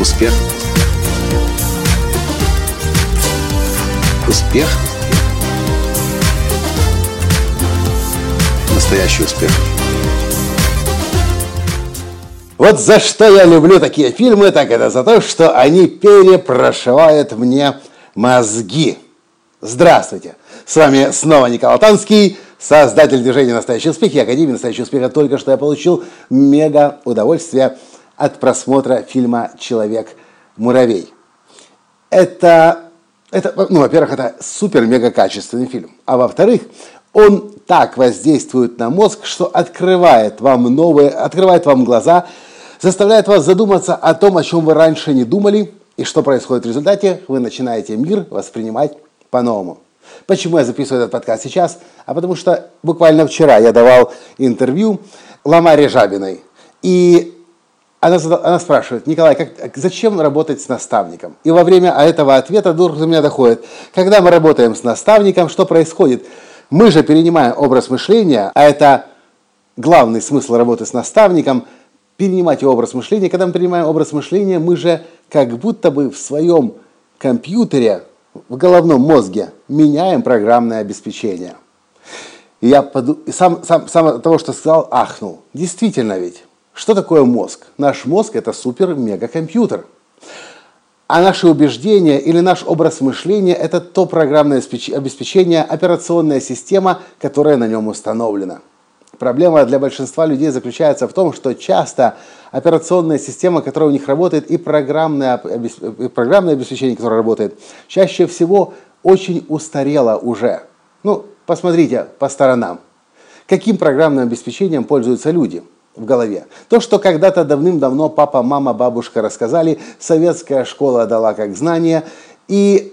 Успех. Успех. Настоящий успех. Вот за что я люблю такие фильмы, так это за то, что они перепрошивают мне мозги. Здравствуйте! С вами снова Николай Танский, создатель движения «Настоящий успех» и Академии «Настоящий успех». Только что я получил мега удовольствие от просмотра фильма «Человек-муравей». Это, это, ну, во-первых, это супер-мега качественный фильм. А во-вторых, он так воздействует на мозг, что открывает вам новые, открывает вам глаза, заставляет вас задуматься о том, о чем вы раньше не думали, и что происходит в результате, вы начинаете мир воспринимать по-новому. Почему я записываю этот подкаст сейчас? А потому что буквально вчера я давал интервью Ламаре Жабиной. И она, она спрашивает, Николай, как, зачем работать с наставником? И во время этого ответа вдруг до меня доходит, когда мы работаем с наставником, что происходит? Мы же перенимаем образ мышления, а это главный смысл работы с наставником, перенимать образ мышления. Когда мы перенимаем образ мышления, мы же как будто бы в своем компьютере в головном мозге меняем программное обеспечение. И я поду... сам, сам, сам от того, что сказал, ахнул. Действительно ведь, что такое мозг? Наш мозг – это супер-мега-компьютер. А наши убеждения или наш образ мышления – это то программное обеспечение, операционная система, которая на нем установлена – Проблема для большинства людей заключается в том, что часто операционная система, которая у них работает, и программное, и программное обеспечение, которое работает, чаще всего очень устарело уже. Ну, посмотрите по сторонам. Каким программным обеспечением пользуются люди в голове? То, что когда-то давным-давно папа, мама, бабушка рассказали, советская школа дала как знание, и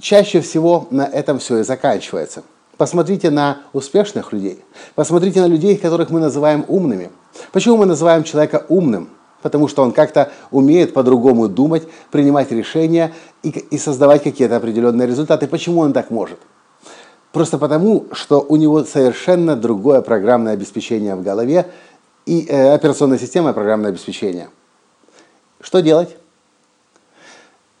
чаще всего на этом все и заканчивается. Посмотрите на успешных людей. Посмотрите на людей, которых мы называем умными. Почему мы называем человека умным? Потому что он как-то умеет по-другому думать, принимать решения и, и создавать какие-то определенные результаты. Почему он так может? Просто потому, что у него совершенно другое программное обеспечение в голове и э, операционная система и программное обеспечение. Что делать?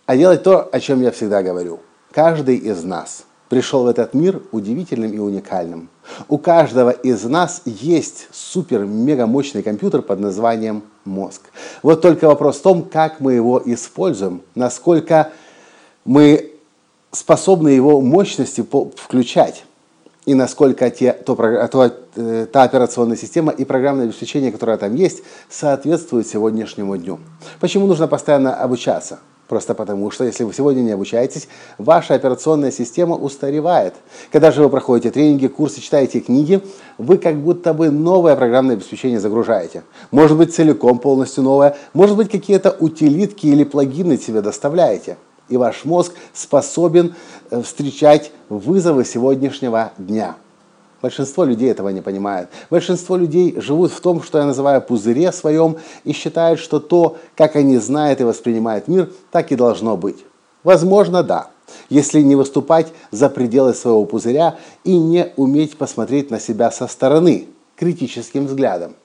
А делать то, о чем я всегда говорю. Каждый из нас – пришел в этот мир удивительным и уникальным. У каждого из нас есть супер-мега мощный компьютер под названием мозг. Вот только вопрос в том, как мы его используем, насколько мы способны его мощности включать и насколько те, то, то, э, та операционная система и программное обеспечение, которое там есть, соответствует сегодняшнему дню. Почему нужно постоянно обучаться? Просто потому, что если вы сегодня не обучаетесь, ваша операционная система устаревает. Когда же вы проходите тренинги, курсы, читаете книги, вы как будто бы новое программное обеспечение загружаете. Может быть целиком полностью новое, может быть какие-то утилитки или плагины себе доставляете. И ваш мозг способен э, встречать вызовы сегодняшнего дня. Большинство людей этого не понимает. Большинство людей живут в том, что я называю пузыре своем, и считают, что то, как они знают и воспринимают мир, так и должно быть. Возможно, да. Если не выступать за пределы своего пузыря и не уметь посмотреть на себя со стороны, критическим взглядом.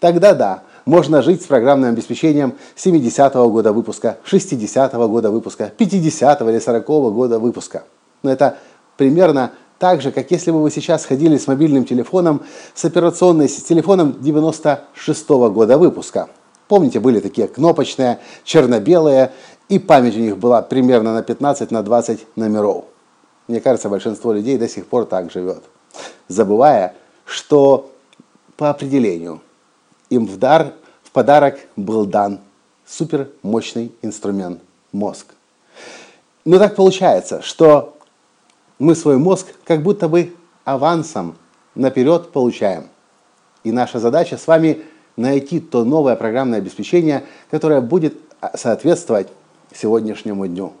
Тогда да, можно жить с программным обеспечением 70-го года выпуска, 60-го года выпуска, 50-го или 40-го года выпуска. Но это примерно так же, как если бы вы сейчас ходили с мобильным телефоном, с операционной с телефоном 96 -го года выпуска. Помните, были такие кнопочные, черно-белые, и память у них была примерно на 15 на 20 номеров. Мне кажется, большинство людей до сих пор так живет, забывая, что по определению им в дар, в подарок был дан супер мощный инструмент – мозг. Но так получается, что мы свой мозг как будто бы авансом наперед получаем. И наша задача с вами найти то новое программное обеспечение, которое будет соответствовать сегодняшнему дню.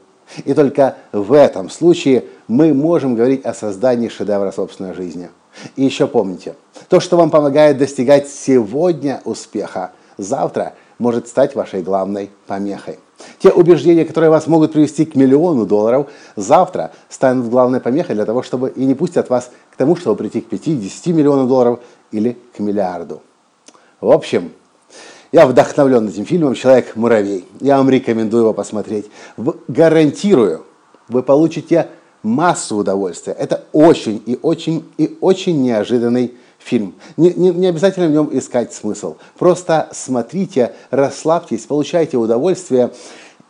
И только в этом случае мы можем говорить о создании шедевра собственной жизни. И еще помните, то, что вам помогает достигать сегодня успеха, завтра может стать вашей главной помехой. Те убеждения, которые вас могут привести к миллиону долларов, завтра станут главной помехой для того, чтобы и не пустят вас к тому, чтобы прийти к 5-10 миллионам долларов или к миллиарду. В общем, Я вдохновлен этим фильмом «Человек-муравей». Я вам рекомендую его посмотреть. Гарантирую, вы получите массу удовольствия. Это очень и очень и очень неожиданный фильм. Не, не, не обязательно в нем искать смысл. Просто смотрите, расслабьтесь, получайте удовольствие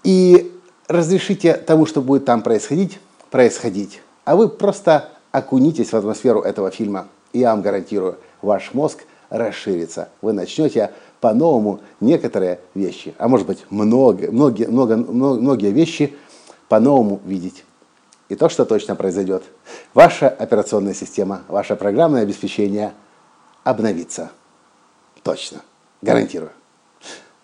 и разрешите тому, что будет там происходить, происходить. А вы просто окунитесь в атмосферу этого фильма. И я вам гарантирую, ваш мозг расширится. Вы начнете по-новому некоторые вещи, а может быть много, многие, много, многие вещи по-новому видеть. И то, что точно произойдет, ваша операционная система, ваше программное обеспечение обновится. Точно. Гарантирую.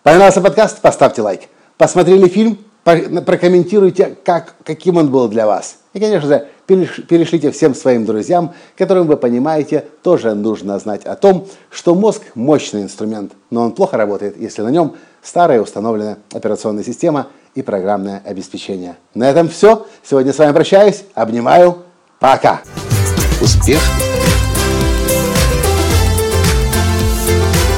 Понравился подкаст? Поставьте лайк. Посмотрели фильм? Прокомментируйте, как, каким он был для вас. И, конечно же, перешлите всем своим друзьям, которым вы понимаете, тоже нужно знать о том, что мозг – мощный инструмент, но он плохо работает, если на нем старая установленная операционная система – и программное обеспечение. На этом все. Сегодня с вами прощаюсь. Обнимаю. Пока. Успех.